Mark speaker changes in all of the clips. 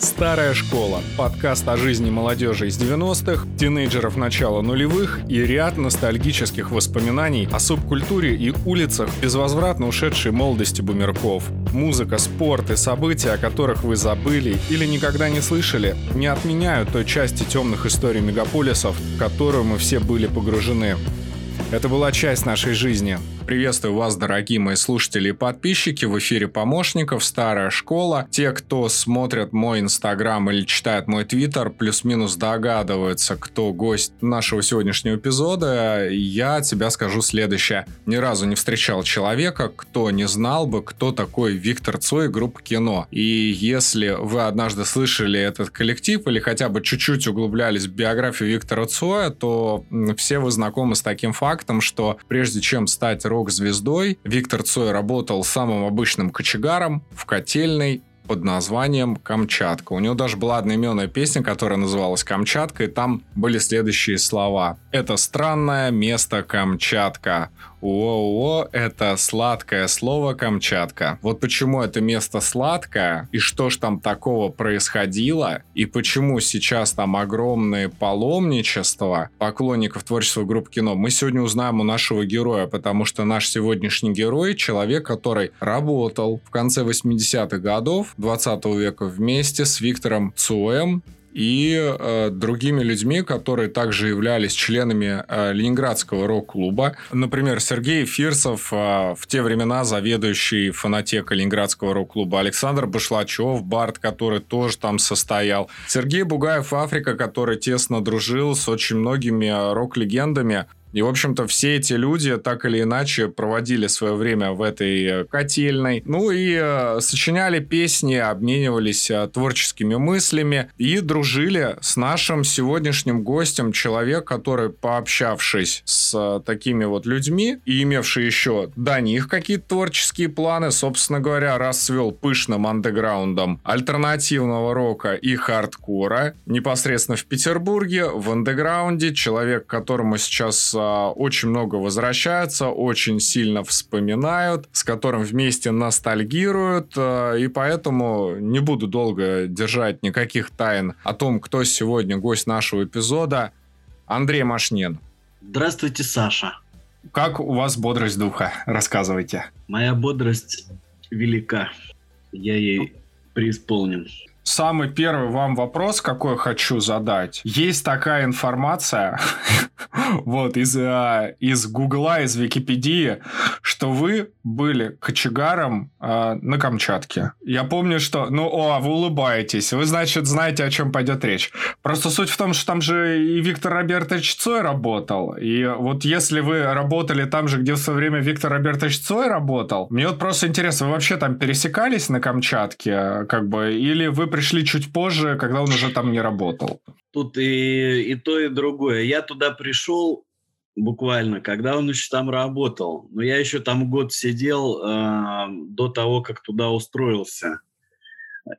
Speaker 1: «Старая школа» – подкаст о жизни молодежи из 90-х, тинейджеров начала нулевых и ряд ностальгических воспоминаний о субкультуре и улицах безвозвратно ушедшей молодости бумерков. Музыка, спорт и события, о которых вы забыли или никогда не слышали, не отменяют той части темных историй мегаполисов, в которую мы все были погружены. Это была часть нашей жизни. Приветствую вас, дорогие мои слушатели и подписчики. В эфире помощников «Старая школа». Те, кто смотрят мой инстаграм или читает мой твиттер, плюс-минус догадываются, кто гость нашего сегодняшнего эпизода, я тебя скажу следующее. Ни разу не встречал человека, кто не знал бы, кто такой Виктор Цой группа кино. И если вы однажды слышали этот коллектив или хотя бы чуть-чуть углублялись в биографию Виктора Цоя, то все вы знакомы с таким фактом, что прежде чем стать рок-звездой. Виктор Цой работал самым обычным кочегаром в котельной под названием «Камчатка». У него даже была одноименная песня, которая называлась «Камчатка», и там были следующие слова. «Это странное место Камчатка. О-о-о, это сладкое слово Камчатка. Вот почему это место сладкое, и что ж там такого происходило, и почему сейчас там огромное паломничество поклонников творчества группы кино, мы сегодня узнаем у нашего героя, потому что наш сегодняшний герой — человек, который работал в конце 80-х годов 20 века вместе с Виктором Цуэм, и э, другими людьми, которые также являлись членами э, Ленинградского рок-клуба. Например, Сергей Фирсов, э, в те времена заведующий фанатекой Ленинградского рок-клуба, Александр Башлачев, Барт, который тоже там состоял, Сергей Бугаев, Африка, который тесно дружил с очень многими э, рок-легендами, и, в общем-то, все эти люди так или иначе проводили свое время в этой э, котельной. Ну и э, сочиняли песни, обменивались э, творческими мыслями и дружили с нашим сегодняшним гостем, человек, который, пообщавшись с э, такими вот людьми и имевший еще до них какие-то творческие планы, собственно говоря, расцвел пышным андеграундом альтернативного рока и хардкора непосредственно в Петербурге, в андеграунде, человек, которому сейчас очень много возвращаются, очень сильно вспоминают, с которым вместе ностальгируют, э, и поэтому не буду долго держать никаких тайн о том, кто сегодня гость нашего эпизода. Андрей Машнин.
Speaker 2: Здравствуйте, Саша.
Speaker 1: Как у вас бодрость духа? Рассказывайте.
Speaker 2: Моя бодрость велика. Я ей преисполнен
Speaker 1: самый первый вам вопрос, какой хочу задать. Есть такая информация, вот, из, э, из Гугла, из Википедии, что вы были кочегаром э, на Камчатке. Я помню, что... Ну, о, вы улыбаетесь. Вы, значит, знаете, о чем пойдет речь. Просто суть в том, что там же и Виктор Робертович Цой работал. И вот если вы работали там же, где в свое время Виктор Робертович Цой работал, мне вот просто интересно, вы вообще там пересекались на Камчатке, как бы, или вы пришли чуть позже, когда он уже там не работал?
Speaker 2: Тут и, и то, и другое. Я туда пришел буквально, когда он еще там работал. Но я еще там год сидел э, до того, как туда устроился.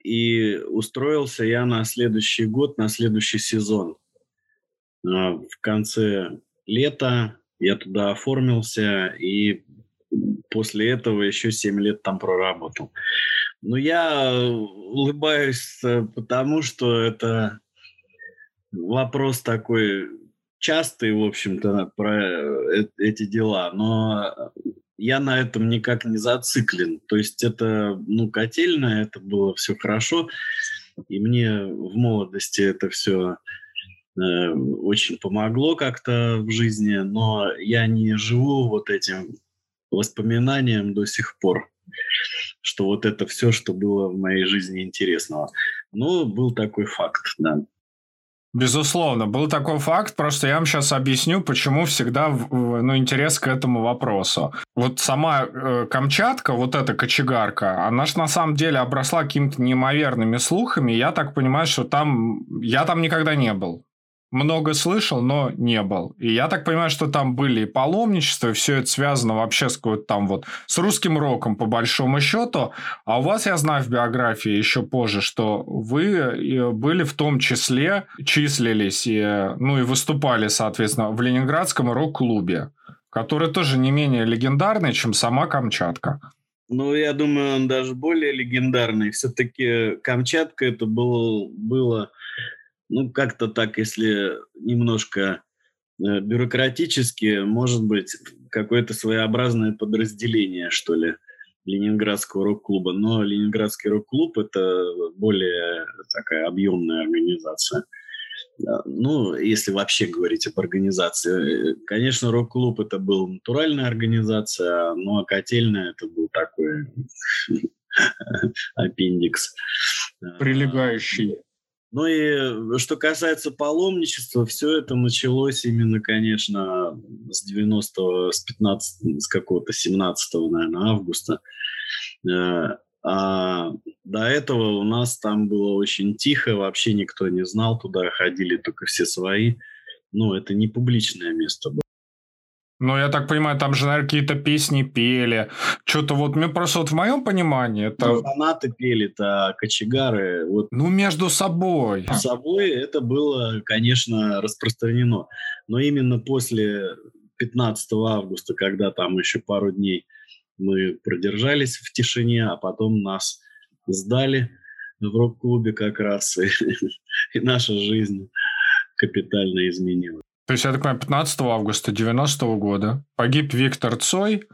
Speaker 2: И устроился я на следующий год, на следующий сезон. Э, в конце лета я туда оформился и после этого еще 7 лет там проработал. Но я улыбаюсь э, потому, что это вопрос такой частый, в общем-то, про э, эти дела, но я на этом никак не зациклен. То есть это, ну, котельная, это было все хорошо, и мне в молодости это все э, очень помогло как-то в жизни, но я не живу вот этим воспоминанием до сих пор, что вот это все, что было в моей жизни интересного. Но был такой факт, да.
Speaker 1: Безусловно, был такой факт, просто я вам сейчас объясню, почему всегда ну, интерес к этому вопросу. Вот сама э, Камчатка, вот эта кочегарка, она же на самом деле обросла какими-то неимоверными слухами. Я так понимаю, что там... Я там никогда не был много слышал, но не был. И я так понимаю, что там были и паломничества, и все это связано вообще с какой-то там вот с русским роком по большому счету. А у вас, я знаю в биографии еще позже, что вы э, были в том числе, числились и, ну и выступали, соответственно, в Ленинградском рок-клубе, который тоже не менее легендарный, чем сама Камчатка.
Speaker 2: Ну, я думаю, он даже более легендарный. Все-таки Камчатка это было, было ну, как-то так, если немножко э, бюрократически, может быть, какое-то своеобразное подразделение, что ли, Ленинградского рок-клуба. Но Ленинградский рок-клуб – это более такая объемная организация. Ну, если вообще говорить об организации. Конечно, рок-клуб – это был натуральная организация, но котельная – это был такой аппендикс.
Speaker 1: Прилегающий.
Speaker 2: Ну и что касается паломничества, все это началось именно, конечно, с 90 с 15 с какого-то 17 наверное, августа. Э, а до этого у нас там было очень тихо, вообще никто не знал, туда ходили только все свои. Ну, это не публичное место было.
Speaker 1: Ну, я так понимаю, там же, наверное, какие-то песни пели. Что-то вот, мне просто вот в моем понимании это... Ну,
Speaker 2: фанаты пели-то, кочегары. Вот.
Speaker 1: Ну, между собой.
Speaker 2: Между собой это было, конечно, распространено. Но именно после 15 августа, когда там еще пару дней мы продержались в тишине, а потом нас сдали в рок-клубе как раз, и, и наша жизнь капитально изменилась.
Speaker 1: То есть, я так понимаю, 15 августа 90 -го года погиб Виктор Цой,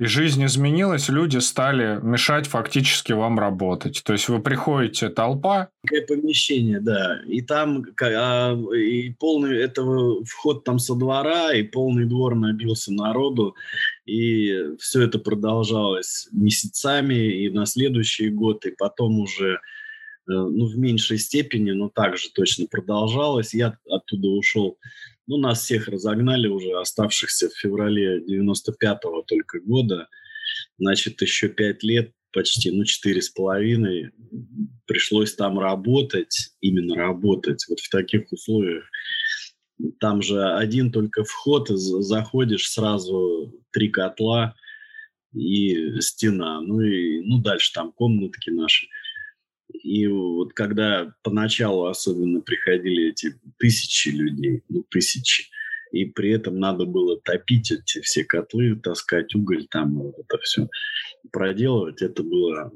Speaker 1: и жизнь изменилась, люди стали мешать фактически вам работать. То есть вы приходите, толпа.
Speaker 2: Помещение, да. И там а, и полный этого вход там со двора, и полный двор набился народу. И все это продолжалось месяцами и на следующий год, и потом уже э, ну, в меньшей степени, но также точно продолжалось. Я оттуда ушел ну, нас всех разогнали уже, оставшихся в феврале 95-го только года. Значит, еще пять лет, почти, ну, четыре с половиной, пришлось там работать, именно работать, вот в таких условиях. Там же один только вход, заходишь сразу три котла и стена. Ну и ну, дальше там комнатки наши. И вот когда поначалу особенно приходили эти тысячи людей, ну тысячи, и при этом надо было топить эти все котлы, таскать уголь там, вот это все проделывать, это было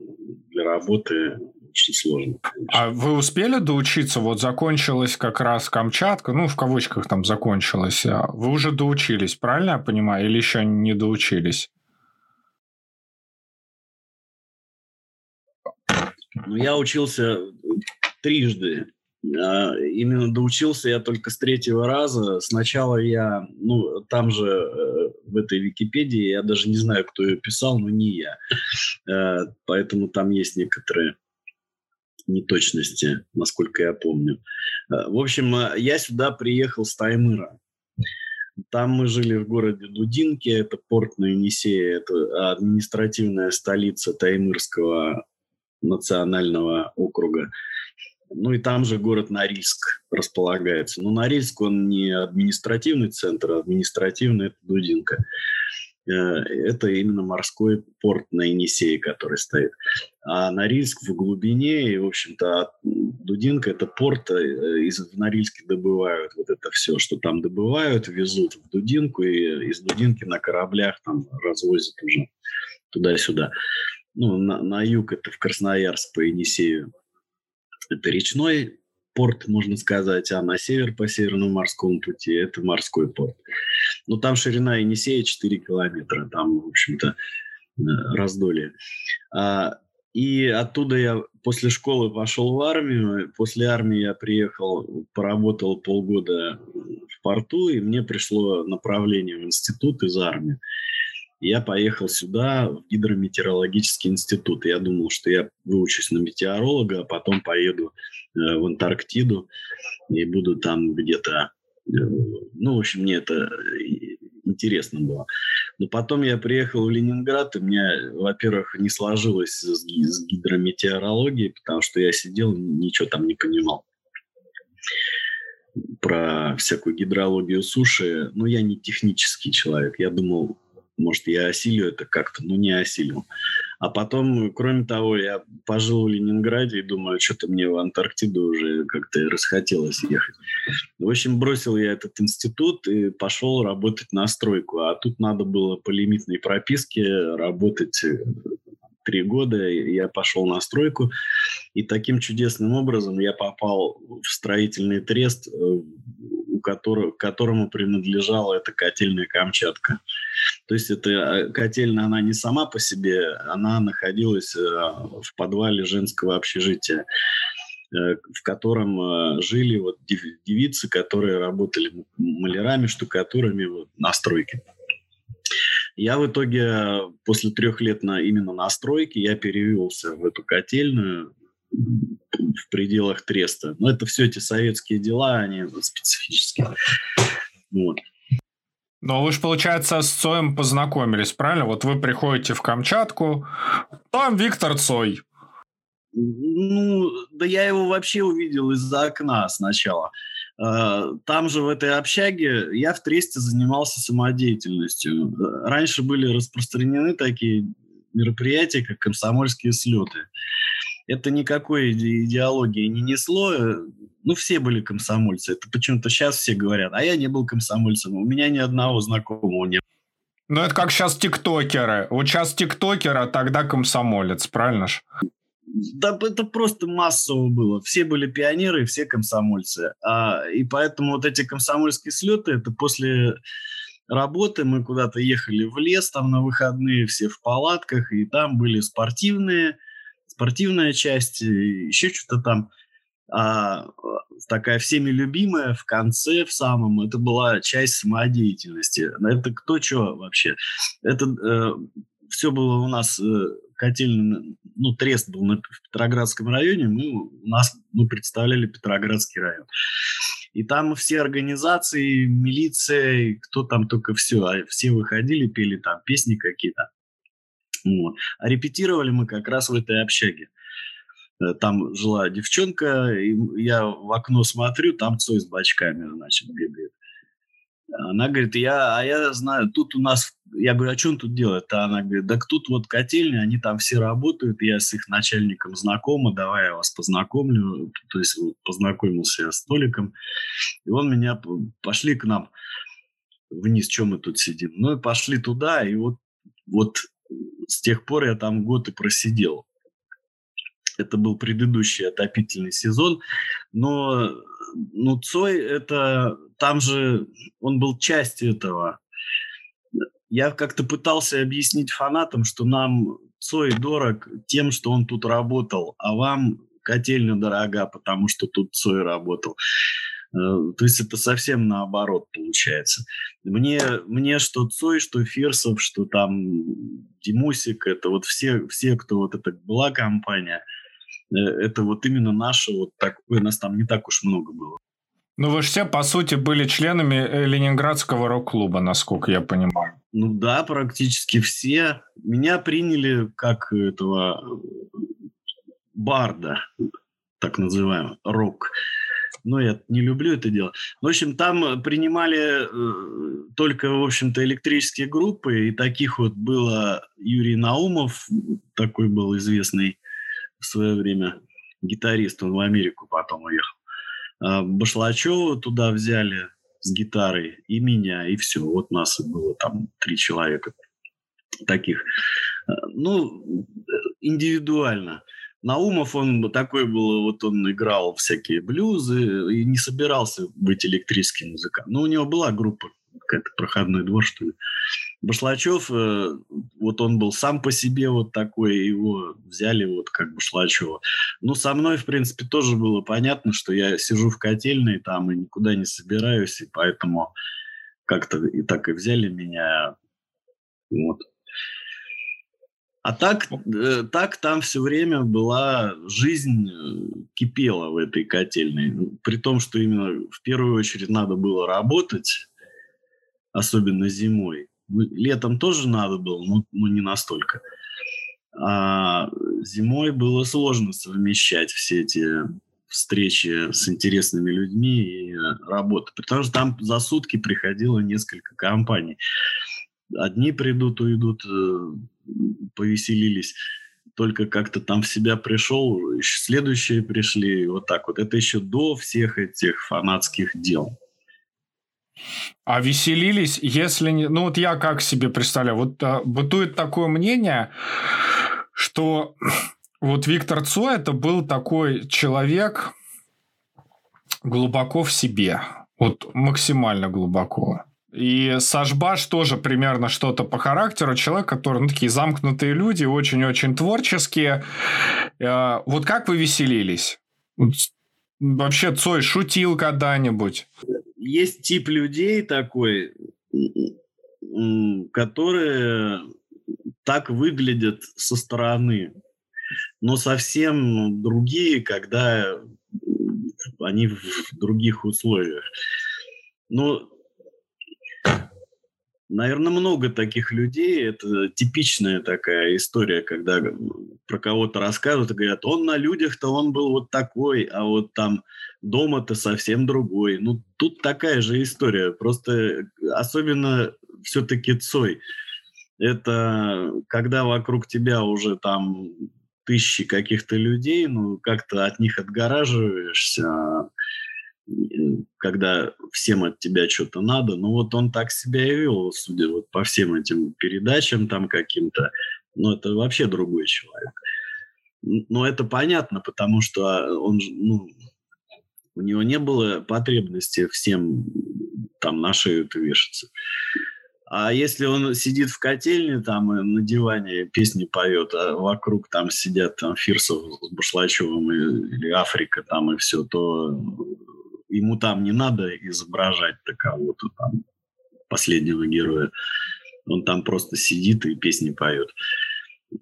Speaker 2: для работы очень сложно.
Speaker 1: Конечно. А вы успели доучиться? Вот закончилась как раз Камчатка, ну, в кавычках там закончилась. А вы уже доучились, правильно я понимаю? Или еще не доучились?
Speaker 2: Ну, я учился трижды. А, именно доучился я только с третьего раза. Сначала я, ну, там же э, в этой Википедии, я даже не знаю, кто ее писал, но не я. Э, поэтому там есть некоторые неточности, насколько я помню. Э, в общем, я сюда приехал с Таймыра. Там мы жили в городе Дудинке, это порт на Енисее, это административная столица Таймырского национального округа. Ну и там же город Норильск располагается. Но Норильск, он не административный центр, а административный – это Дудинка. Э, это именно морской порт на Енисее, который стоит. А Норильск в глубине, и, в общем-то, Дудинка – это порт, э, из, в Норильске добывают вот это все, что там добывают, везут в Дудинку, и из Дудинки на кораблях там развозят уже туда-сюда ну, на, на юг это в Красноярск по Енисею. Это речной порт, можно сказать, а на север по Северному морскому пути это морской порт. Но там ширина Енисея 4 километра, там, в общем-то, э, раздолье. А, и оттуда я после школы пошел в армию. После армии я приехал, поработал полгода в порту, и мне пришло направление в институт из армии я поехал сюда, в гидрометеорологический институт. Я думал, что я выучусь на метеоролога, а потом поеду э, в Антарктиду и буду там где-то... Э, ну, в общем, мне это интересно было. Но потом я приехал в Ленинград, и у меня, во-первых, не сложилось с, с гидрометеорологией, потому что я сидел, ничего там не понимал про всякую гидрологию суши. Но я не технический человек. Я думал, может, я осилю это как-то, но не осилил. А потом, кроме того, я пожил в Ленинграде и думаю, что-то мне в Антарктиду уже как-то расхотелось ехать. В общем, бросил я этот институт и пошел работать на стройку. А тут надо было по лимитной прописке работать три года я пошел на стройку, и таким чудесным образом я попал в строительный трест, э, у которого, которому принадлежала эта котельная Камчатка. То есть эта э, котельная, она не сама по себе, она находилась в подвале женского общежития в котором жили вот девицы, которые работали малярами, штукатурами вот, на стройке. Я в итоге после трех лет на, именно на стройке я перевелся в эту котельную в пределах треста. Но это все эти советские дела, они специфические. Вот.
Speaker 1: Но вы же, получается, с Цоем познакомились, правильно? Вот вы приходите в Камчатку, там Виктор Цой.
Speaker 2: Ну, да я его вообще увидел из-за окна сначала. Э, там же в этой общаге я в Тресте занимался самодеятельностью. Раньше были распространены такие мероприятия, как комсомольские слеты. Это никакой идеологии не несло. Э, ну, все были комсомольцы. Это почему-то сейчас все говорят, а я не был комсомольцем. У меня ни одного знакомого не было.
Speaker 1: Ну, это как сейчас тиктокеры. Вот сейчас тиктокер, а тогда комсомолец, правильно ж?
Speaker 2: Да это просто массово было. Все были пионеры, все комсомольцы. А, и поэтому вот эти комсомольские слеты, это после работы мы куда-то ехали в лес, там на выходные все в палатках, и там были спортивные, спортивная часть, еще что-то там. А, такая всеми любимая в конце, в самом, это была часть самодеятельности. Это кто что вообще? Это э, все было у нас э, котельный, ну, трест был на, в Петроградском районе, мы, у нас, мы представляли Петроградский район. И там все организации, милиция, кто там только все, а все выходили, пели там песни какие-то. Вот. А репетировали мы как раз в этой общаге. Э, там жила девчонка, и я в окно смотрю, там Цой с бачками, значит, бегает. Она говорит, я, а я знаю, тут у нас, я говорю, а что он тут делает? А она говорит, да тут вот котельня, они там все работают, я с их начальником знакома, давай я вас познакомлю. То есть познакомился я с Толиком, и он меня, пошли к нам вниз, чем мы тут сидим. Ну и пошли туда, и вот, вот с тех пор я там год и просидел. Это был предыдущий отопительный сезон, но ну, Цой это там же он был частью этого. Я как-то пытался объяснить фанатам, что нам Цой дорог тем, что он тут работал, а вам котельня дорога, потому что тут Цой работал. Э, то есть это совсем наоборот получается. Мне, мне что Цой, что Фирсов, что там Димусик, это вот все, все, кто вот это была компания, э, это вот именно наше вот такое, нас там не так уж много было.
Speaker 1: Ну, вы же все, по сути, были членами э, Ленинградского рок-клуба, насколько я понимаю.
Speaker 2: Ну да, практически все. Меня приняли как этого барда, так называемый, рок. Но я не люблю это дело. В общем, там принимали э, только, в общем-то, электрические группы, и таких вот было Юрий Наумов, такой был известный в свое время гитарист, он в Америку потом уехал. А, Башлачева туда взяли с гитарой, и меня, и все. Вот нас было там три человека таких. А, ну, индивидуально. Наумов, он такой был, вот он играл всякие блюзы и не собирался быть электрическим музыкантом. Но у него была группа какая-то проходной двор, что ли. Башлачев, э, вот он был сам по себе вот такой, его взяли вот как Башлачева. Ну, со мной, в принципе, тоже было понятно, что я сижу в котельной там и никуда не собираюсь, и поэтому как-то и так и взяли меня. Вот. А так, э, так там все время была жизнь э, кипела в этой котельной. При том, что именно в первую очередь надо было работать, особенно зимой. Ну, летом тоже надо было, но, но не настолько. А зимой было сложно совмещать все эти встречи с интересными людьми и работу. Потому что там за сутки приходило несколько компаний. Одни придут, уйдут, э, повеселились. Только как-то там в себя пришел, следующие пришли, вот так вот. Это еще до всех этих фанатских дел.
Speaker 1: А веселились, если не... Ну вот я как себе представляю, вот а, бытует такое мнение, что вот Виктор Цой это был такой человек глубоко в себе. Вот максимально глубоко. И Сашбаш тоже примерно что-то по характеру. Человек, который, ну, такие замкнутые люди, очень-очень творческие. Э, вот как вы веселились? Вообще Цой шутил когда-нибудь?
Speaker 2: Есть тип людей такой, которые так выглядят со стороны, но совсем другие, когда они в других условиях. Ну, Наверное, много таких людей. Это типичная такая история, когда про кого-то рассказывают и говорят, он на людях-то он был вот такой, а вот там дома-то совсем другой. Ну, тут такая же история. Просто особенно все-таки Цой. Это когда вокруг тебя уже там тысячи каких-то людей, ну, как-то от них отгораживаешься, когда всем от тебя что-то надо. Ну вот он так себя и вел, судя вот по всем этим передачам там каким-то. Ну это вообще другой человек. Но это понятно, потому что он, ну, у него не было потребности всем там на шею вешаться. А если он сидит в котельне там и на диване песни поет, а вокруг там сидят там Фирсов с Башлачевым или Африка там и все, то ему там не надо изображать такового-то там последнего героя. Он там просто сидит и песни поет.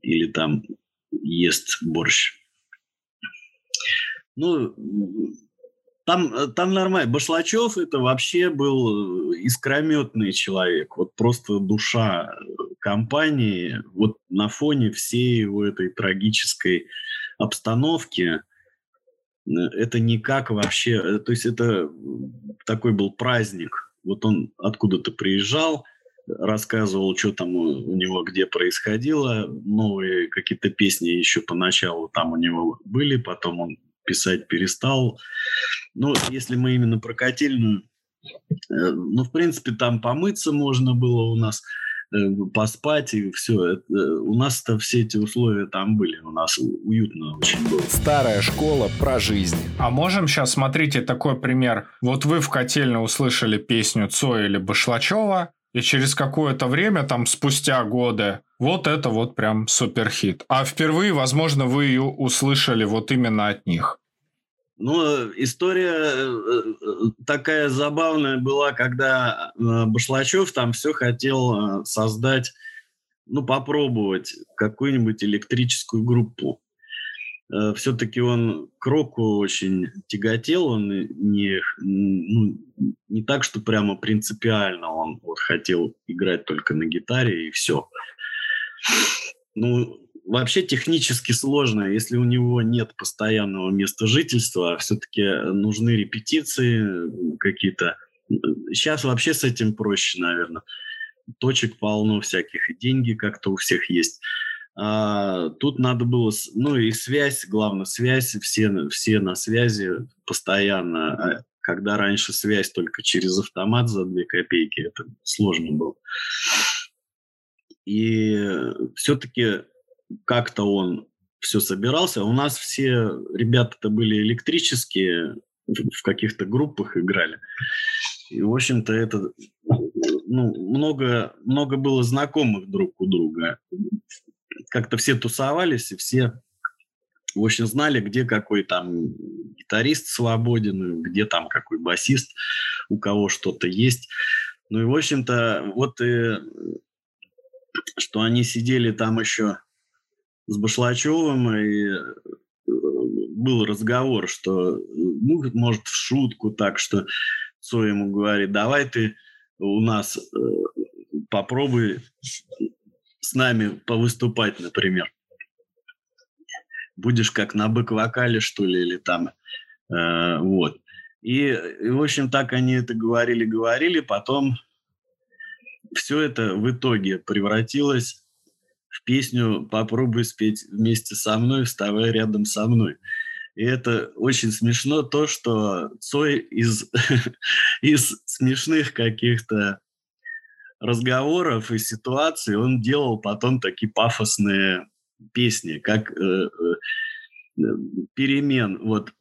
Speaker 2: Или там ест борщ. Ну, там, там нормально. Башлачев это вообще был искрометный человек. Вот просто душа компании. Вот на фоне всей его этой трагической обстановки это никак вообще, э, то есть это такой был праздник. Вот он откуда-то приезжал, рассказывал, что там у, него где происходило, новые какие-то песни еще поначалу там у него были, потом он писать перестал. Ну, если мы именно про котельную, э, ну, в принципе, там помыться можно было у нас – Э, поспать и все. Это, э, у нас-то все эти условия там были. У нас уютно очень было.
Speaker 1: Старая школа про жизнь. А можем сейчас, смотрите, такой пример. Вот вы в котельно услышали песню Цоя или Башлачева, и через какое-то время, там, спустя годы, вот это вот прям суперхит. А впервые, возможно, вы ее услышали вот именно от них.
Speaker 2: Ну, история э, э, такая забавная была, когда э, Башлачев там все хотел создать, ну, попробовать какую-нибудь электрическую группу. Все-таки он к року очень тяготел, он не, ну, не так, что прямо принципиально он вот хотел играть только на гитаре и все. Ну, вообще технически сложно, если у него нет постоянного места жительства, все-таки нужны репетиции какие-то. Сейчас вообще с этим проще, наверное. Точек полно всяких, и деньги как-то у всех есть. А, тут надо было, ну и связь, главное, связь, все, все на связи постоянно. А когда раньше связь только через автомат за две копейки, это сложно было. И все-таки как-то он все собирался. У нас все ребята-то были электрические, в каких-то группах играли. И, в общем-то, это ну, много, много было знакомых друг у друга. Как-то все тусовались, и все, в общем, знали, где какой там гитарист свободен, где там какой басист, у кого что-то есть. Ну и, в общем-то, вот и, что они сидели там еще с Башлачевым, и э, был разговор, что, ну, может, в шутку так, что Цой ему говорит, давай ты у нас э, попробуй с нами повыступать, например. Будешь как на бэк-вокале, что ли, или там, э, вот. И, и, в общем, так они это говорили-говорили, потом все это в итоге превратилось в песню «Попробуй спеть вместе со мной, вставай рядом со мной». И это очень смешно то, что Цой из, из смешных каких-то разговоров и ситуаций он делал потом такие пафосные песни, как э, э, перемен. Вот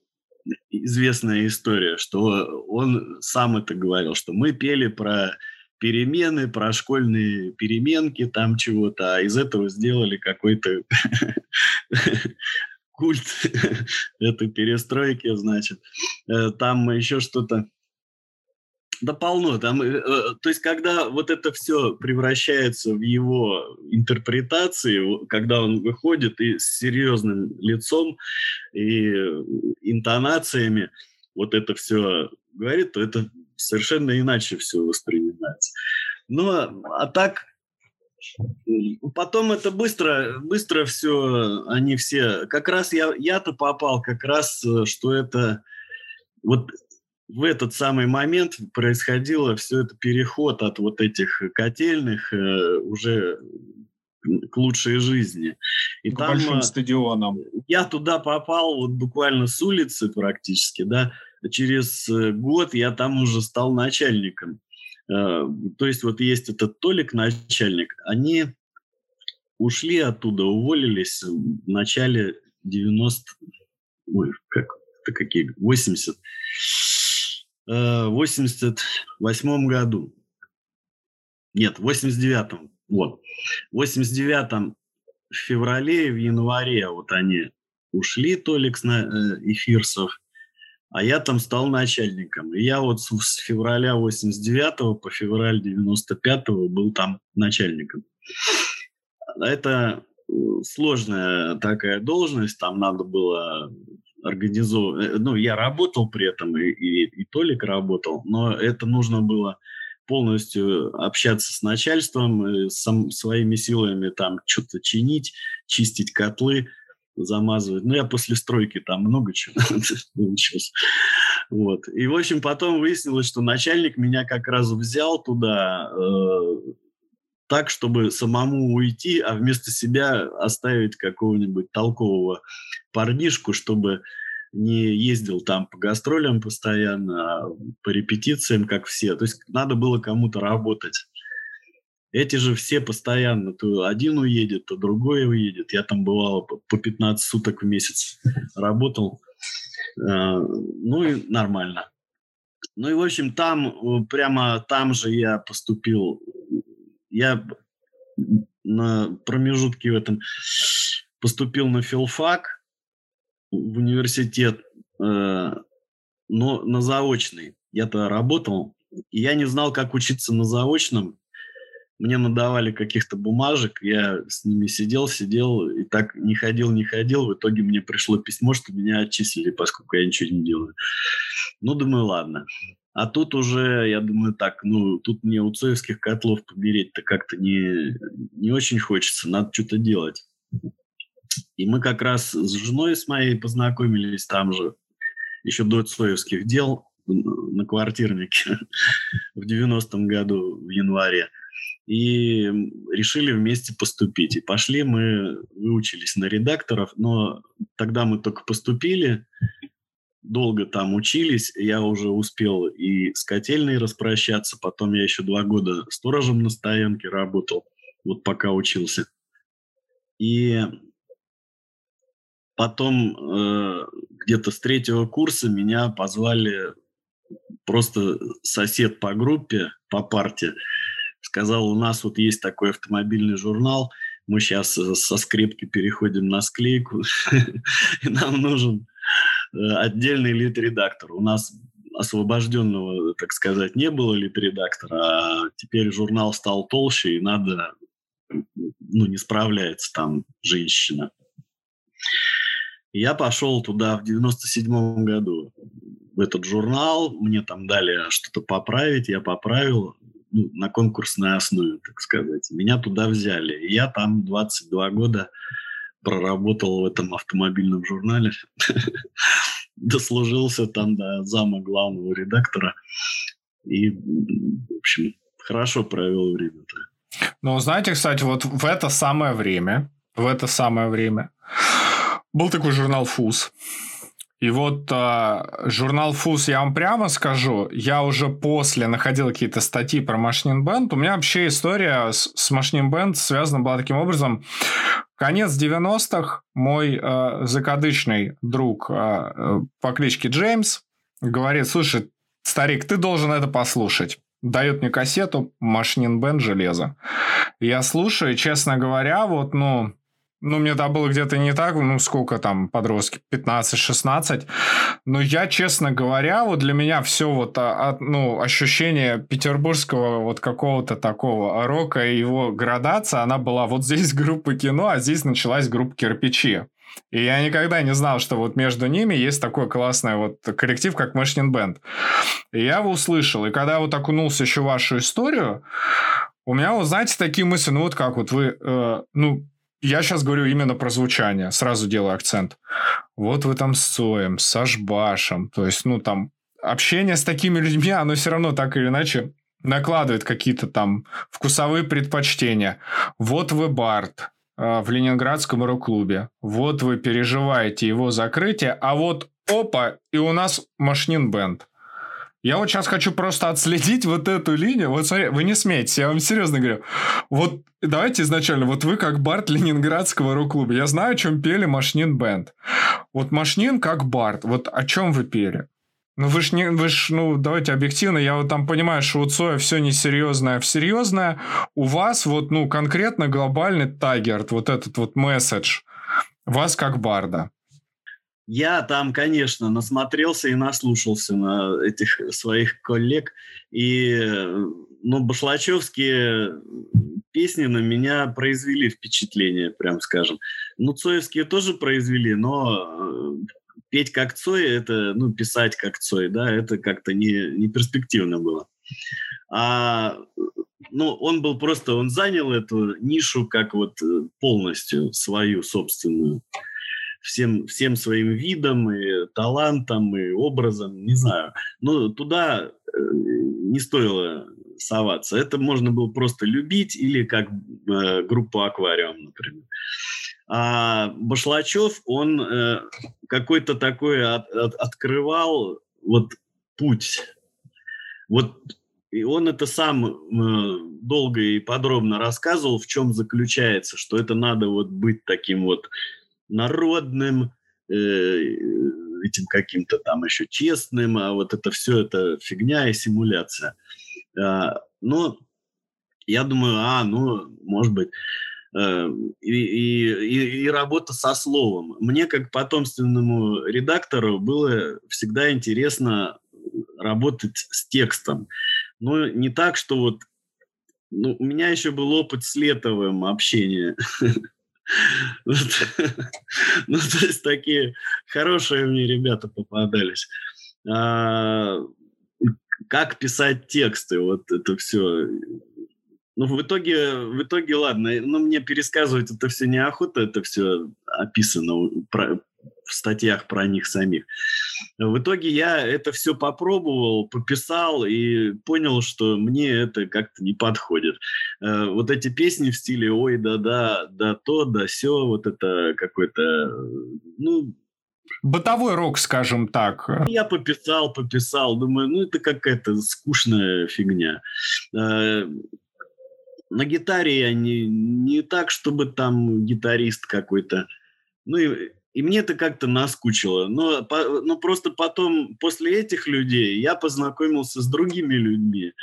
Speaker 2: известная история, что он сам это говорил, что мы пели про перемены, про школьные переменки, там чего-то, а из этого сделали какой-то культ этой перестройки, значит. Э, там еще что-то да полно. Там, э, э, то есть, когда вот это все превращается в его интерпретации, когда он выходит и с серьезным лицом и интонациями вот это все говорит, то это совершенно иначе все воспринимается. Ну, а так, потом это быстро, быстро все, они все, как раз я, я-то попал, как раз, э, что это вот в этот самый момент происходило все это переход от вот этих котельных э, уже к лучшей жизни.
Speaker 1: И к там, большим э, стадионам.
Speaker 2: Я туда попал вот буквально с улицы практически, да. Через э, год я там уже стал начальником. То есть вот есть этот Толик начальник, они ушли оттуда, уволились в начале 90... Ой, как, это какие? 80 в 88 году. Нет, в 89-м. Вот. В 89-м в феврале, в январе вот они ушли, Толик э, и Фирсов, а я там стал начальником. И я вот с февраля 89 по февраль 95 был там начальником. Это э, сложная такая должность, там надо было организовывать. Э, ну, я работал при этом, и, и, и Толик работал, но это нужно было полностью общаться с начальством, э, сам, своими силами там что-то чинить, чистить котлы, замазывать. Ну, я после стройки там много чего научился. Вот. И, в общем, потом выяснилось, что начальник меня как раз взял туда э, так, чтобы самому уйти, а вместо себя оставить какого-нибудь толкового парнишку, чтобы не ездил там по гастролям постоянно, а по репетициям, как все. То есть надо было кому-то работать. Эти же все постоянно, то один уедет, то другой уедет. Я там бывал по 15 суток в месяц работал. А, ну и нормально. Ну и, в общем, там, прямо там же я поступил. Я на промежутке в этом поступил на филфак, в университет, э, но на заочный. Я-то работал, и я не знал, как учиться на заочном. Мне надавали каких-то бумажек, я с ними сидел, сидел, и так не ходил, не ходил. В итоге мне пришло письмо, что меня отчислили, поскольку я ничего не делаю. Ну, думаю, ладно. А тут уже, я думаю, так, ну, тут мне у цоевских котлов побереть-то как-то не, не очень хочется, надо что-то делать. И мы как раз с женой с моей познакомились там же, еще до Цоевских дел, на квартирнике в 90-м году, в январе. И решили вместе поступить. И пошли мы, выучились на редакторов, но тогда мы только поступили, долго там учились, я уже успел и с котельной распрощаться, потом я еще два года сторожем на стоянке работал, вот пока учился. И Потом э, где-то с третьего курса меня позвали просто сосед по группе, по парте. Сказал, у нас вот есть такой автомобильный журнал, мы сейчас со скрепки переходим на склейку, и нам нужен э, отдельный лид-редактор. У нас освобожденного, так сказать, не было лид-редактора, а теперь журнал стал толще, и надо, ну, не справляется там женщина. Я пошел туда в 97 году, в этот журнал, мне там дали что-то поправить, я поправил ну, на конкурсной основе, так сказать. Меня туда взяли. Я там 22 года проработал в этом автомобильном журнале. Дослужился там до зама главного редактора. И, в общем, хорошо провел время-то.
Speaker 1: Ну, знаете, кстати, вот в это самое время, в это самое время был такой журнал «Фуз». И вот э, журнал «Фуз», я вам прямо скажу, я уже после находил какие-то статьи про Машнин Бенд. У меня вообще история с, с Машнин Бенд связана была таким образом. Конец 90-х мой э, закадычный друг э, по кличке Джеймс говорит, слушай, старик, ты должен это послушать. Дает мне кассету «Машнин Бен железо». Я слушаю, честно говоря, вот, ну, ну, мне там было где-то не так, ну, сколько там подростки, 15-16. Но я, честно говоря, вот для меня все вот, а, от, ну, ощущение петербургского вот какого-то такого рока и его градация, она была вот здесь группа кино, а здесь началась группа кирпичи. И я никогда не знал, что вот между ними есть такой классный вот коллектив, как Machine Band. И я его услышал. И когда вот окунулся еще в вашу историю, у меня, вот, знаете, такие мысли, ну вот как вот вы, э, ну, я сейчас говорю именно про звучание, сразу делаю акцент. Вот вы там с Цоем, с Ашбашем, то есть, ну, там, общение с такими людьми, оно все равно так или иначе накладывает какие-то там вкусовые предпочтения. Вот вы Барт э, в Ленинградском рок-клубе. Вот вы переживаете его закрытие, а вот опа, и у нас Машнин Бенд. Я вот сейчас хочу просто отследить вот эту линию. Вот смотри, вы не смеетесь, я вам серьезно говорю. Вот давайте изначально, вот вы как Барт Ленинградского рок-клуба. Я знаю, о чем пели Машнин Бенд. Вот Машнин как Барт. Вот о чем вы пели? Ну, вы ж не, вы ж, ну, давайте объективно, я вот там понимаю, что у Цоя все несерьезное, а всерьезное. У вас вот, ну, конкретно глобальный тагерт, вот этот вот месседж, вас как барда.
Speaker 2: Я там, конечно, насмотрелся и наслушался на этих своих коллег. И, ну, башлачевские песни на меня произвели впечатление, прям скажем. Ну, Цоевские тоже произвели, но э, петь как Цой, это, ну, писать как Цой, да, это как-то не, не перспективно было. А, ну, он был просто, он занял эту нишу как вот э, полностью свою собственную всем, всем своим видом и талантом и образом, не знаю. Но туда э, не стоило соваться. Это можно было просто любить или как э, группу «Аквариум», например. А Башлачев, он э, какой-то такой от, от, открывал вот путь. Вот и он это сам э, долго и подробно рассказывал, в чем заключается, что это надо вот быть таким вот народным, э, этим каким-то там еще честным, а вот это все это фигня и симуляция. А, но я думаю, а, ну, может быть, э, и, и, и работа со словом. Мне, как потомственному редактору, было всегда интересно работать с текстом. Но не так, что вот ну, у меня еще был опыт с Летовым общения. Ну, то есть такие хорошие мне ребята попадались. А, как писать тексты, вот это все. Ну, в итоге, в итоге, ладно, ну, мне пересказывать это все неохота, это все описано в статьях про них самих. В итоге я это все попробовал, пописал и понял, что мне это как-то не подходит. Э, вот эти песни в стиле «Ой, да-да, да то, да все, вот это какой-то, ну,
Speaker 1: Бытовой рок, скажем так.
Speaker 2: Я пописал, пописал, думаю, ну это какая-то скучная фигня. Э, на гитаре я не, не так, чтобы там гитарист какой-то. Ну и и мне это как-то наскучило. Но, по, но просто потом, после этих людей, я познакомился с другими людьми.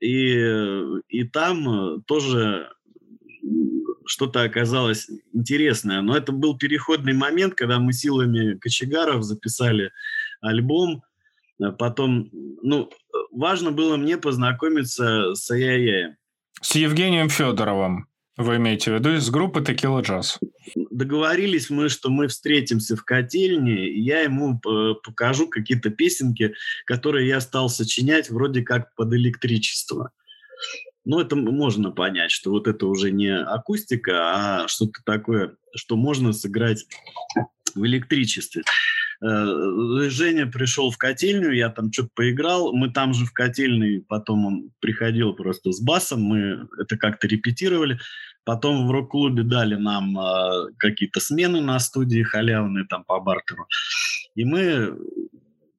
Speaker 2: И, и там тоже что-то оказалось интересное. Но это был переходный момент, когда мы силами кочегаров записали альбом. Потом, ну, важно было мне познакомиться с Аяяем.
Speaker 1: С Евгением Федоровым. Вы имеете в виду из группы Текила Джаз?
Speaker 2: Договорились мы, что мы встретимся в котельне, и я ему э, покажу какие-то песенки, которые я стал сочинять вроде как под электричество. Ну, это можно понять, что вот это уже не акустика, а что-то такое, что можно сыграть в электричестве. Э, Женя пришел в котельню, я там что-то поиграл, мы там же в котельной, потом он приходил просто с басом, мы это как-то репетировали. Потом в рок-клубе дали нам э, какие-то смены на студии халявные там по бартеру. И мы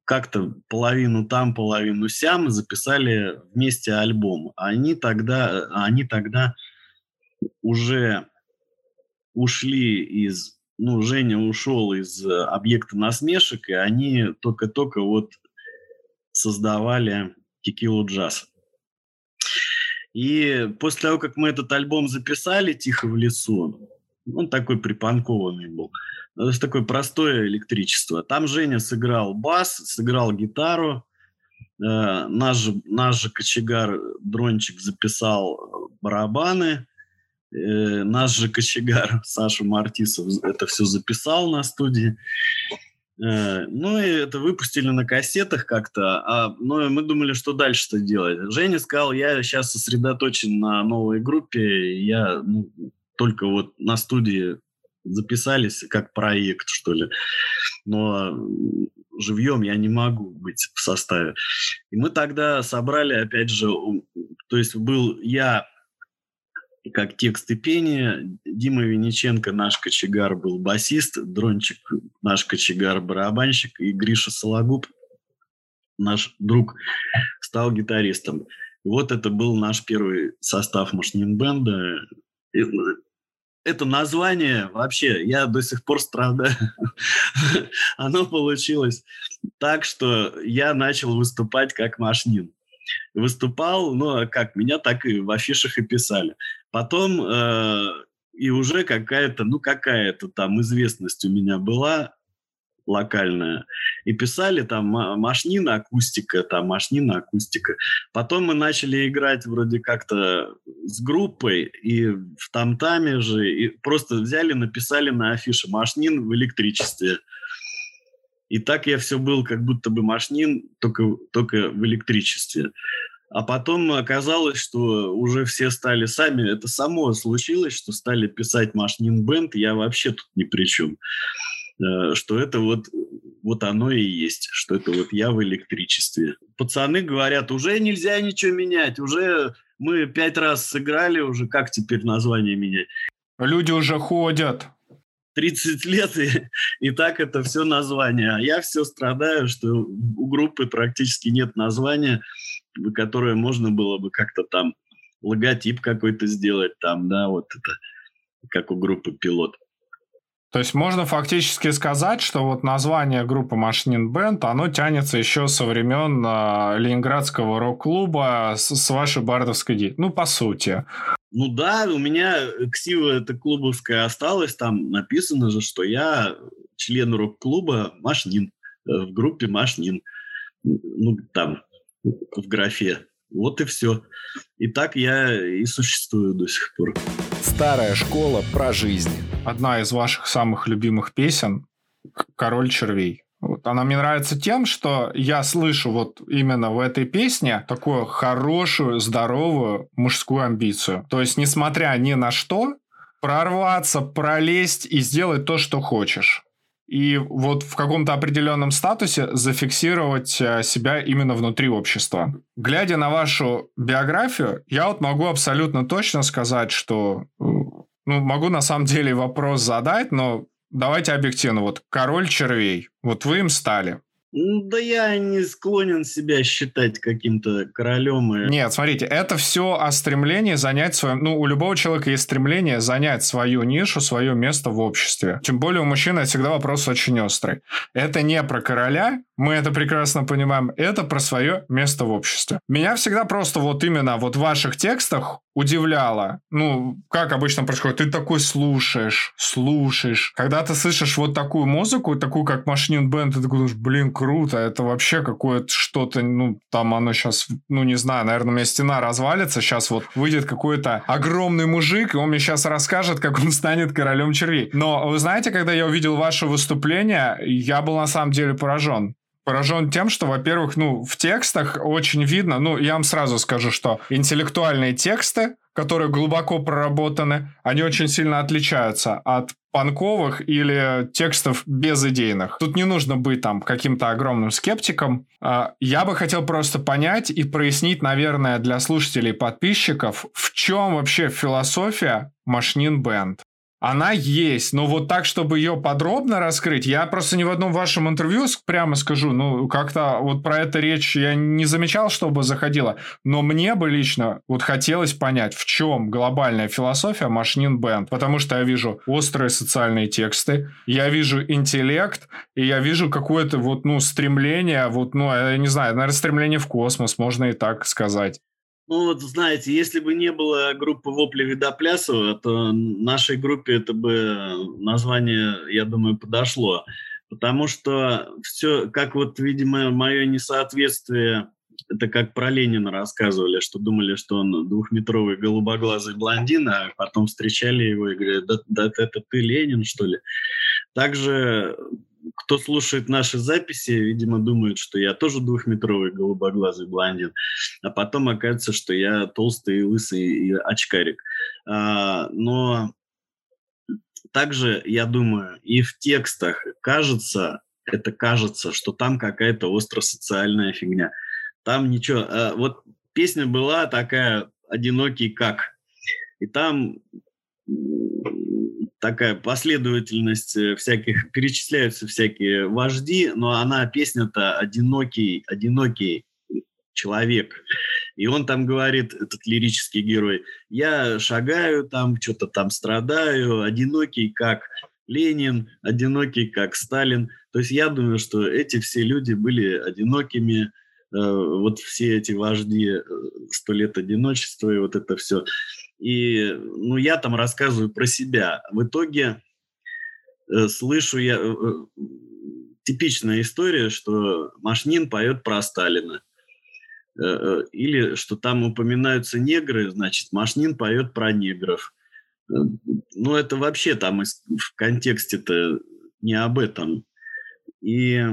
Speaker 2: как-то половину там, половину сям записали вместе альбом. Они тогда, они тогда уже ушли из... Ну, Женя ушел из э, объекта насмешек, и они только-только вот создавали текилу джаз. И после того, как мы этот альбом записали «Тихо в лесу», он такой припанкованный был. Это ну, такое простое электричество. Там Женя сыграл бас, сыграл гитару. Э, наш, наш же кочегар Дрончик записал барабаны. Э, наш же кочегар Саша Мартисов это все записал на студии. Э, ну и это выпустили на кассетах как-то, а, ну мы думали, что дальше-то делать. Женя сказал, я сейчас сосредоточен на новой группе, я ну, только вот на студии записались как проект, что ли. Но живьем я не могу быть в составе. И мы тогда собрали, опять же, то есть был я как тексты пения. Дима Винниченко, наш кочегар, был басист, Дрончик, наш кочегар, барабанщик, и Гриша Сологуб, наш друг, стал гитаристом. И вот это был наш первый состав Машнин-бенда. Это название вообще, я до сих пор страдаю. Оно получилось так, что я начал выступать как Машнин выступал, ну, а как, меня так и в афишах и писали. Потом э, и уже какая-то, ну, какая-то там известность у меня была локальная. И писали там машнина акустика, там машнина акустика. Потом мы начали играть вроде как-то с группой, и в там-таме же, и просто взяли, написали на афише «Машнин в электричестве». И так я все был как будто бы машнин, только, только в электричестве. А потом оказалось, что уже все стали сами, это само случилось, что стали писать Машнин Бенд, я вообще тут ни при чем. Э, что это вот, вот оно и есть, что это вот я в электричестве. Пацаны говорят, уже нельзя ничего менять, уже мы пять раз сыграли, уже как теперь название менять?
Speaker 1: Люди уже ходят.
Speaker 2: 30 лет, и, и так это все название. А я все страдаю, что у группы практически нет названия, которое можно было бы как-то там логотип какой-то сделать там, да, вот это, как у группы «Пилот».
Speaker 1: То есть можно фактически сказать, что вот название группы Машнин Бенд, оно тянется еще со времен э, Ленинградского рок-клуба с, с вашей бардовской ди. Ну, по сути.
Speaker 2: Ну да, у меня ксива это клубовская осталась, там написано же, что я член рок-клуба Машнин, э, в группе Машнин, ну там, в графе. Вот и все. И так я и существую до сих пор.
Speaker 1: Старая школа про жизнь. Одна из ваших самых любимых песен «Король червей». Вот она мне нравится тем, что я слышу вот именно в этой песне такую хорошую, здоровую мужскую амбицию. То есть, несмотря ни на что, прорваться, пролезть и сделать то, что хочешь. И вот в каком-то определенном статусе зафиксировать э, себя именно внутри общества. Глядя на вашу биографию, я вот могу абсолютно точно сказать, что э, ну, могу на самом деле вопрос задать, но давайте объективно, вот король червей, вот вы им стали.
Speaker 2: Да я не склонен себя считать каким-то королем. И...
Speaker 1: Нет, смотрите, это все о стремлении занять свое... Ну, у любого человека есть стремление занять свою нишу, свое место в обществе. Тем более у мужчины всегда вопрос очень острый. Это не про короля, мы это прекрасно понимаем, это про свое место в обществе. Меня всегда просто вот именно вот в ваших текстах удивляло. Ну, как обычно происходит, ты такой слушаешь, слушаешь. Когда ты слышишь вот такую музыку, такую как Машнин Бенд, ты такой, блин, круто, это вообще какое-то что-то, ну, там оно сейчас, ну, не знаю, наверное, у меня стена развалится, сейчас вот выйдет какой-то огромный мужик, и он мне сейчас расскажет, как он станет королем червей. Но вы знаете, когда я увидел ваше выступление, я был на самом деле поражен поражен тем, что, во-первых, ну, в текстах очень видно, ну, я вам сразу скажу, что интеллектуальные тексты, которые глубоко проработаны, они очень сильно отличаются от панковых или текстов безидейных. Тут не нужно быть там каким-то огромным скептиком. А, я бы хотел просто понять и прояснить, наверное, для слушателей и подписчиков, в чем вообще философия Машнин Бенд. Она есть, но вот так, чтобы ее подробно раскрыть, я просто ни в одном вашем интервью прямо скажу, ну, как-то вот про это речь я не замечал, чтобы заходила, но мне бы лично вот хотелось понять, в чем глобальная философия Машнин Бенд, потому что я вижу острые социальные тексты, я вижу интеллект, и я вижу какое-то вот, ну, стремление, вот, ну, я не знаю, наверное, стремление в космос, можно и так сказать.
Speaker 2: Ну вот, знаете, если бы не было группы «Вопли Видоплясова», то нашей группе это бы название, я думаю, подошло. Потому что все, как вот, видимо, мое несоответствие, это как про Ленина рассказывали, что думали, что он двухметровый голубоглазый блондин, а потом встречали его и говорят, да, да это ты Ленин, что ли? Также кто слушает наши записи, видимо, думает, что я тоже двухметровый голубоглазый блондин, а потом окажется, что я толстый, лысый и очкарик. А, но также, я думаю, и в текстах кажется, это кажется, что там какая-то остро-социальная фигня. Там ничего... А, вот песня была такая «Одинокий как». И там такая последовательность э, всяких, перечисляются всякие вожди, но она, песня-то одинокий, одинокий человек. И он там говорит, этот лирический герой, я шагаю там, что-то там страдаю, одинокий как Ленин, одинокий как Сталин. То есть я думаю, что эти все люди были одинокими, э, вот все эти вожди, э, сто лет одиночества и вот это все. И ну, я там рассказываю про себя. В итоге э, слышу я э, э, типичная история, что Машнин поет про Сталина. Э, э, или что там упоминаются негры, значит, Машнин поет про негров. Э, ну, это вообще там в контексте-то не об этом. И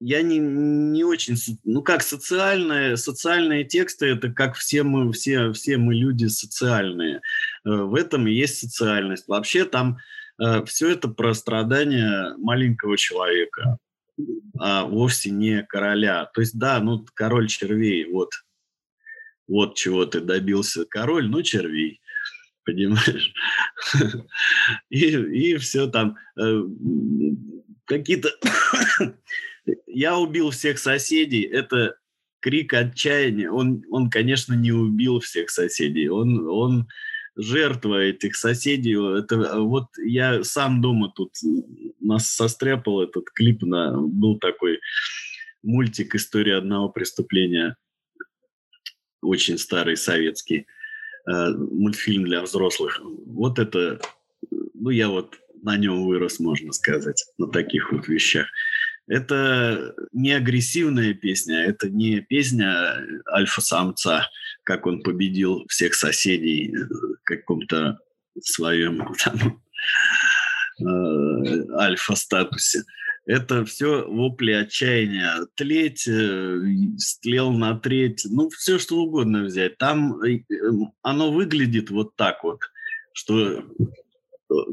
Speaker 2: я не, не очень, ну как социальные, социальные тексты, это как все мы, все, все мы люди социальные. Э, в этом и есть социальность. Вообще там э, все это про страдания маленького человека, а вовсе не короля. То есть да, ну король червей, вот, вот чего ты добился. Король, ну червей понимаешь? И, и все там э, какие-то я убил всех соседей, это крик отчаяния. Он, он конечно, не убил всех соседей, он, он жертва этих соседей. Это, вот я сам дома тут нас состряпал этот клип на... Был такой мультик «История одного преступления», очень старый советский э, мультфильм для взрослых. Вот это, ну я вот на нем вырос, можно сказать, на таких вот вещах. Это не агрессивная песня, это не песня альфа-самца, как он победил всех соседей в каком-то своем там, э, альфа-статусе. Это все вопли отчаяния. Тлеть, э, стлел на треть, ну, все что угодно взять. Там э, оно выглядит вот так вот, что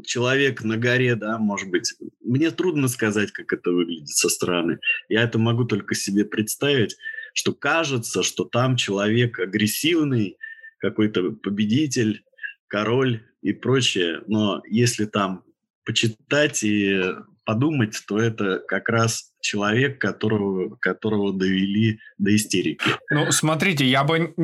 Speaker 2: человек на горе, да, может быть. Мне трудно сказать, как это выглядит со стороны. Я это могу только себе представить, что кажется, что там человек агрессивный, какой-то победитель, король и прочее. Но если там почитать и подумать, то это как раз человек, которого, которого довели до истерики.
Speaker 1: Ну, смотрите, я бы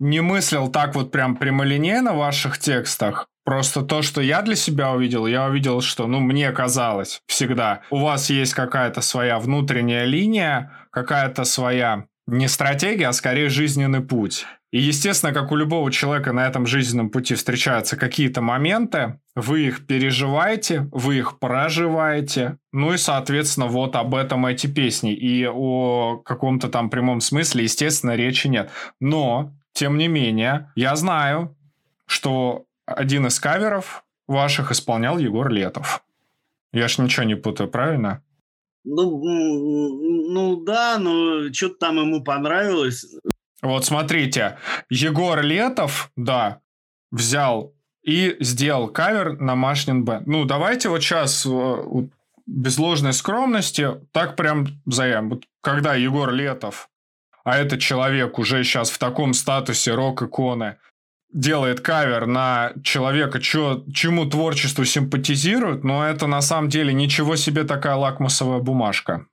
Speaker 1: не мыслил так вот прям прямолинейно в ваших текстах, Просто то, что я для себя увидел, я увидел, что, ну, мне казалось всегда, у вас есть какая-то своя внутренняя линия, какая-то своя не стратегия, а скорее жизненный путь. И, естественно, как у любого человека на этом жизненном пути встречаются какие-то моменты, вы их переживаете, вы их проживаете, ну и, соответственно, вот об этом эти песни. И о каком-то там прямом смысле, естественно, речи нет. Но, тем не менее, я знаю, что один из каверов ваших исполнял Егор Летов. Я ж ничего не путаю, правильно?
Speaker 2: Ну, ну да, но что-то там ему понравилось.
Speaker 1: Вот смотрите, Егор Летов, да, взял и сделал кавер на Машнин Бенд. Ну, давайте вот сейчас э, без ложной скромности, так прям заявим. Вот когда Егор Летов, а этот человек уже сейчас в таком статусе рок-иконы, делает кавер на человека, чё, чему творчеству симпатизирует, но это на самом деле ничего себе такая лакмусовая бумажка.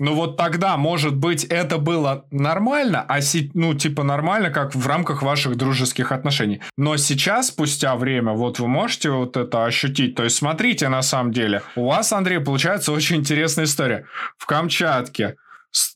Speaker 1: Ну вот тогда, может быть, это было нормально, а си, ну типа нормально, как в рамках ваших дружеских отношений. Но сейчас, спустя время, вот вы можете вот это ощутить. То есть смотрите, на самом деле, у вас, Андрей, получается очень интересная история. В Камчатке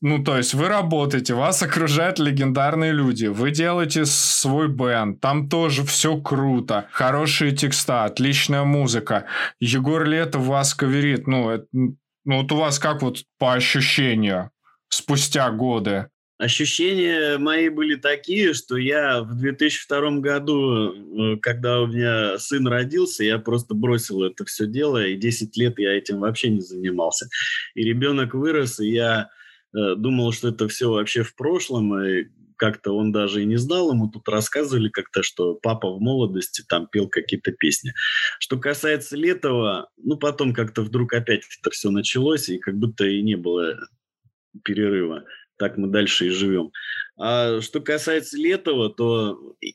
Speaker 1: ну, то есть вы работаете, вас окружают легендарные люди, вы делаете свой бенд, там тоже все круто, хорошие текста, отличная музыка. Егор Летов вас каверит, ну, это, ну, вот у вас как вот по ощущению спустя годы?
Speaker 2: Ощущения мои были такие, что я в 2002 году, э, когда у меня сын родился, я просто бросил это все дело, и 10 лет я этим вообще не занимался. И ребенок вырос, и я думал, что это все вообще в прошлом, и как-то он даже и не знал, ему тут рассказывали как-то, что папа в молодости там пел какие-то песни. Что касается Летова, ну потом как-то вдруг опять это все началось, и как будто и не было перерыва. Так мы дальше и живем. А что касается Летова, то э,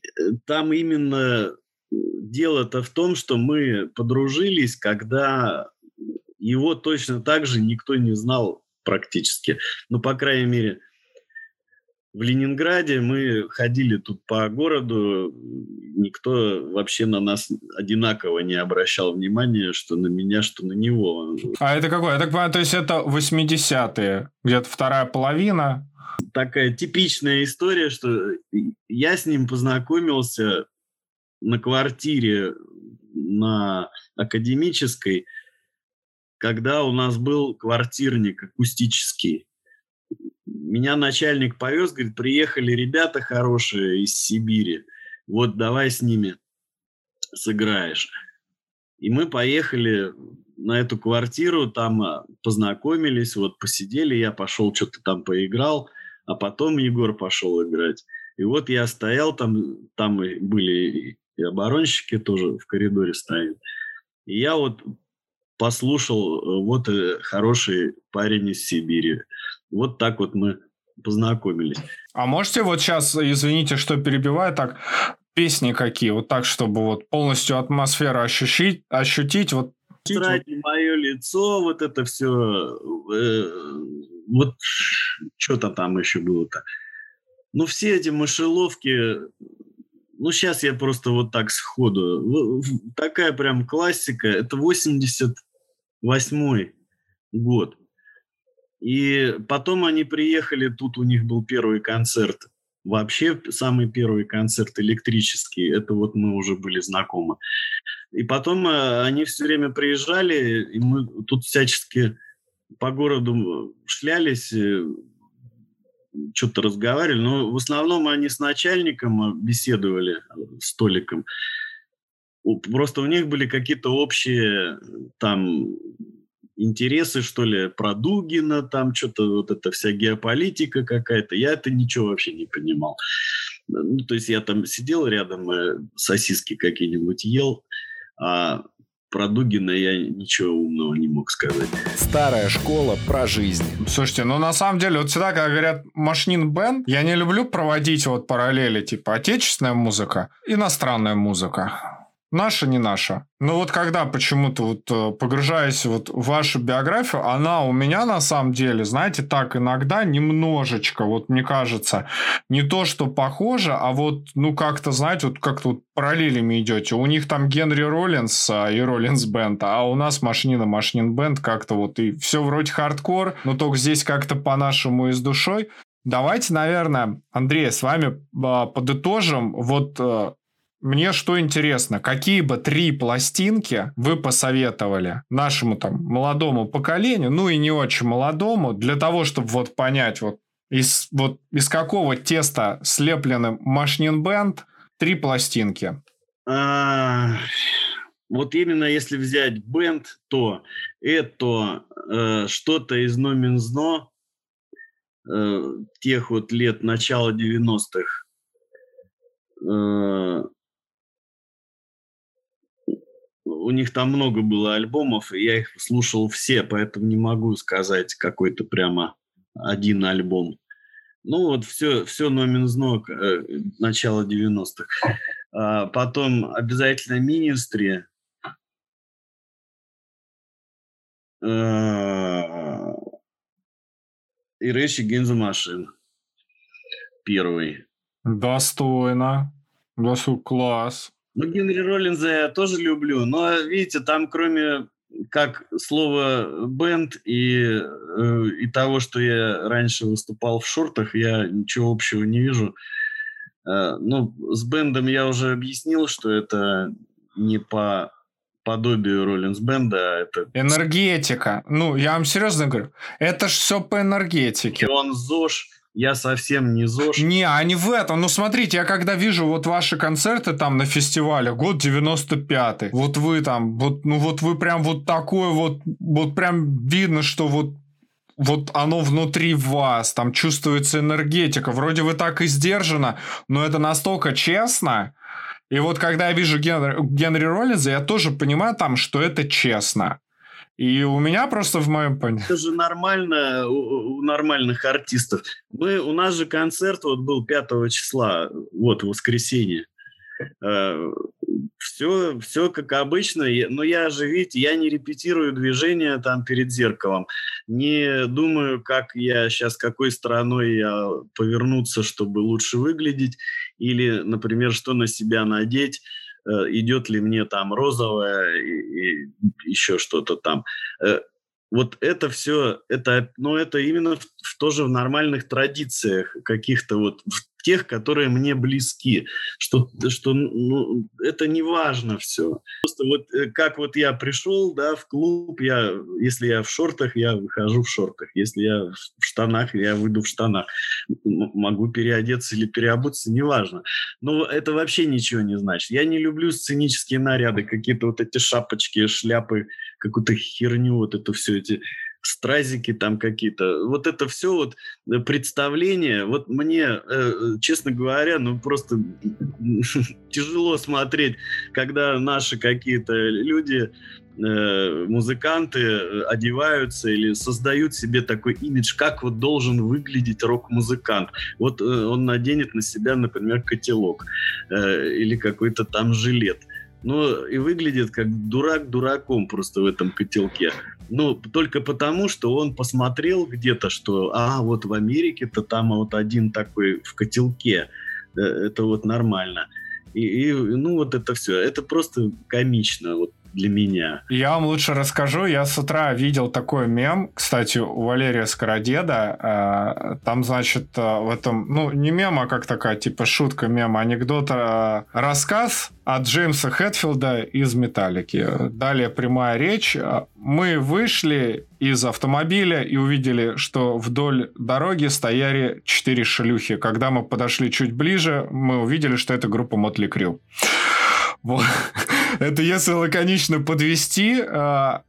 Speaker 2: там именно дело-то в том, что мы подружились, когда его точно так же никто не знал практически. Ну, по крайней мере, в Ленинграде мы ходили тут по городу, никто вообще на нас одинаково не обращал внимания, что на меня, что на него.
Speaker 1: А это какое? Я так понимаю, то есть это 80-е, где-то вторая половина?
Speaker 2: Такая типичная история, что я с ним познакомился на квартире на Академической – когда у нас был квартирник акустический. Меня начальник повез, говорит, приехали ребята хорошие из Сибири, вот давай с ними сыграешь. И мы поехали на эту квартиру, там а, познакомились, вот посидели, я пошел что-то там поиграл, а потом Егор пошел играть. И вот я стоял там, там были и оборонщики тоже в коридоре стоят. И я вот послушал, э, вот э, хороший парень из Сибири. Вот так вот мы познакомились.
Speaker 1: А можете вот сейчас, извините, что перебиваю, так песни какие, вот так, чтобы вот полностью атмосферу ощутить, ощутить вот
Speaker 2: Тратить мое лицо, вот это все, э, вот что-то там еще было-то. Ну, все эти мышеловки, ну, сейчас я просто вот так сходу. Такая прям классика. Это 80 восьмой год. И потом они приехали, тут у них был первый концерт. Вообще самый первый концерт электрический, это вот мы уже были знакомы. И потом э, они все время приезжали, и мы тут всячески по городу шлялись, э, что-то разговаривали, но в основном они с начальником беседовали, столиком. Просто у них были какие-то общие там интересы, что ли, про Дугина, там что-то вот эта вся геополитика какая-то. Я это ничего вообще не понимал. Ну, то есть я там сидел рядом, э, сосиски какие-нибудь ел, а про Дугина я ничего умного не мог сказать.
Speaker 3: Старая школа про жизнь.
Speaker 1: Слушайте, ну на самом деле, вот всегда, когда говорят машин бен, я не люблю проводить вот параллели, типа отечественная музыка, иностранная музыка. Наша, не наша. Но вот когда почему-то вот э, погружаясь вот в вашу биографию, она у меня на самом деле, знаете, так иногда немножечко, вот мне кажется, не то, что похоже, а вот, ну, как-то, знаете, вот как-то вот параллелями идете. У них там Генри Роллинс а, и Роллинс Бенд, а у нас Машнина Машнин Бенд как-то вот и все вроде хардкор, но только здесь как-то по-нашему и с душой. Давайте, наверное, Андрей, с вами а, подытожим вот э, мне что интересно, какие бы три пластинки вы посоветовали нашему там молодому поколению, ну и не очень молодому, для того, чтобы вот понять, вот из, вот из какого теста слеплены Машнин Бенд, три пластинки?
Speaker 2: А, вот именно если взять бенд, то это э, что-то из Номинзно, э, тех вот лет начала 90-х, э, у них там много было альбомов, и я их слушал все, поэтому не могу сказать какой-то прямо один альбом. Ну вот все, все Номинзно, э, начало 90-х. А потом обязательно Министри. А, и Рэши Генза Машин. Первый.
Speaker 1: Достойно. Достойно. Класс.
Speaker 2: Ну, Генри Роллинза я тоже люблю, но, видите, там кроме как слово бенд и, э, и того, что я раньше выступал в шортах, я ничего общего не вижу. Э, ну, с бендом я уже объяснил, что это не по подобию Роллинс Бенда, а это...
Speaker 1: Энергетика. Ну, я вам серьезно говорю, это ж все по энергетике.
Speaker 2: Он ЗОЖ, я совсем не ЗОЖ.
Speaker 1: Не, а не в этом. Ну, смотрите, я когда вижу вот ваши концерты там на фестивале, год 95-й, вот вы там, вот, ну вот вы прям вот такой вот, вот прям видно, что вот вот оно внутри вас, там чувствуется энергетика. Вроде вы так и сдержано, но это настолько честно. И вот когда я вижу Генри, Генри Роллинза, я тоже понимаю там, что это честно. И у меня просто в моем понимании...
Speaker 2: Это же нормально у, у нормальных артистов. Мы, у нас же концерт вот был 5 числа, вот, в воскресенье. Все, э, все как обычно, но я же, видите, я не репетирую движения там перед зеркалом, не думаю, как я сейчас, какой стороной я повернуться, чтобы лучше выглядеть, или, например, что на себя надеть. Э, идет ли мне там розовое и, и еще что-то там. Э, вот это все, это, ну, это именно в, в, тоже в нормальных традициях каких-то вот, в тех, которые мне близки, что, что ну, это не важно все. Просто вот э, как вот я пришел, да, в клуб, я, если я в шортах, я выхожу в шортах, если я в штанах, я выйду в штанах. Могу переодеться или переобуться, неважно. Но это вообще ничего не значит. Я не люблю сценические наряды, какие-то вот эти шапочки, шляпы, какую-то херню, вот это все эти стразики там какие-то. Вот это все вот э, представление, вот мне, э, честно говоря, ну просто тяжело смотреть, когда наши какие-то люди э, музыканты одеваются или создают себе такой имидж, как вот должен выглядеть рок-музыкант. Вот он наденет на себя, например, котелок или какой-то там жилет. Ну, и выглядит как дурак дураком просто в этом котелке. Ну, только потому, что он посмотрел где-то, что, а, вот в Америке-то там вот один такой в котелке. Это вот нормально. И, и ну, вот это все. Это просто комично. Вот для меня.
Speaker 1: Я вам лучше расскажу. Я с утра видел такой мем, кстати, у Валерия Скородеда. Э, там, значит, э, в этом, ну, не мем, а как такая, типа, шутка мема, анекдот, э, рассказ от Джеймса Хэтфилда из «Металлики». Далее прямая речь. Мы вышли из автомобиля и увидели, что вдоль дороги стояли четыре шлюхи. Когда мы подошли чуть ближе, мы увидели, что это группа Мотли Крю. Вот. Это если лаконично подвести. А,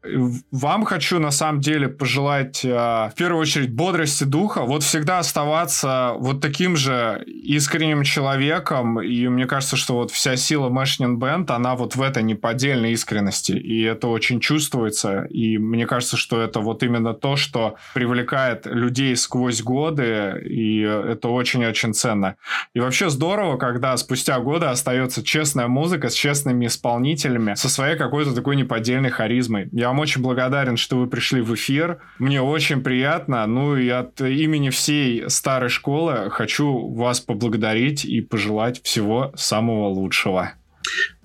Speaker 1: вам хочу на самом деле пожелать а, в первую очередь бодрости духа. Вот всегда оставаться вот таким же искренним человеком. И мне кажется, что вот вся сила Мэшнин Бенд, она вот в этой неподдельной искренности. И это очень чувствуется. И мне кажется, что это вот именно то, что привлекает людей сквозь годы. И это очень-очень ценно. И вообще здорово, когда спустя годы остается честная музыка с честными исполнителями исполнителями со своей какой-то такой неподдельной харизмой. Я вам очень благодарен, что вы пришли в эфир. Мне очень приятно. Ну и от имени всей старой школы хочу вас поблагодарить и пожелать всего самого лучшего.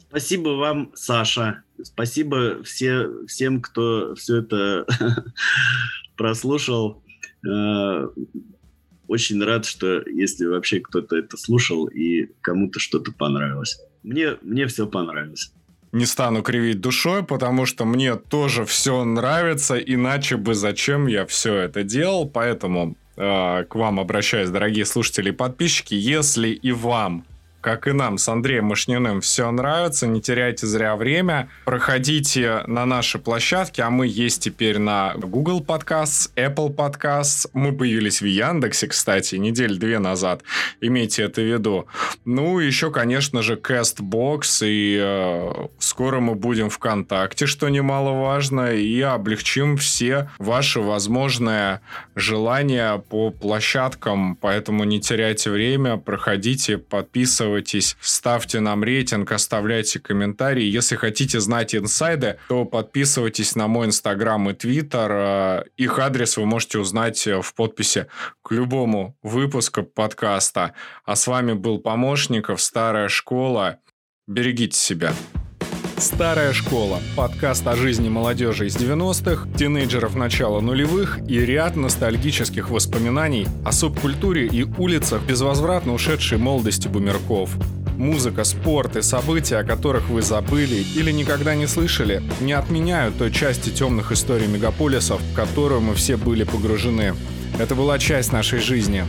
Speaker 2: Спасибо вам, Саша. Спасибо все, всем, кто все это прослушал. Э, очень рад, что если вообще кто-то это слушал и кому-то что-то понравилось. Мне, мне все понравилось
Speaker 1: не стану кривить душой, потому что мне тоже все нравится, иначе бы зачем я все это делал. Поэтому э, к вам обращаюсь, дорогие слушатели и подписчики, если и вам как и нам с Андреем Мышниным, все нравится, не теряйте зря время. Проходите на наши площадки, а мы есть теперь на Google Podcasts, Apple Podcasts. Мы появились в Яндексе, кстати, недель две назад. Имейте это в виду. Ну, еще, конечно же, CastBox, и э, скоро мы будем ВКонтакте, что немаловажно, и облегчим все ваши возможные желания по площадкам, поэтому не теряйте время, проходите, подписывайтесь
Speaker 4: подписывайтесь, ставьте нам рейтинг, оставляйте комментарии. Если хотите знать инсайды, то подписывайтесь на мой инстаграм и твиттер. Э, их адрес вы можете узнать в подписи к любому выпуску подкаста. А с вами был Помощников, Старая школа. Берегите себя.
Speaker 1: Старая школа. Подкаст о жизни молодежи из 90-х, тинейджеров начала нулевых и ряд ностальгических воспоминаний о субкультуре и улицах безвозвратно ушедшей молодости бумерков. Музыка, спорт и события, о которых вы забыли или никогда не слышали, не отменяют той части темных историй мегаполисов, в которую мы все были погружены. Это была часть нашей жизни.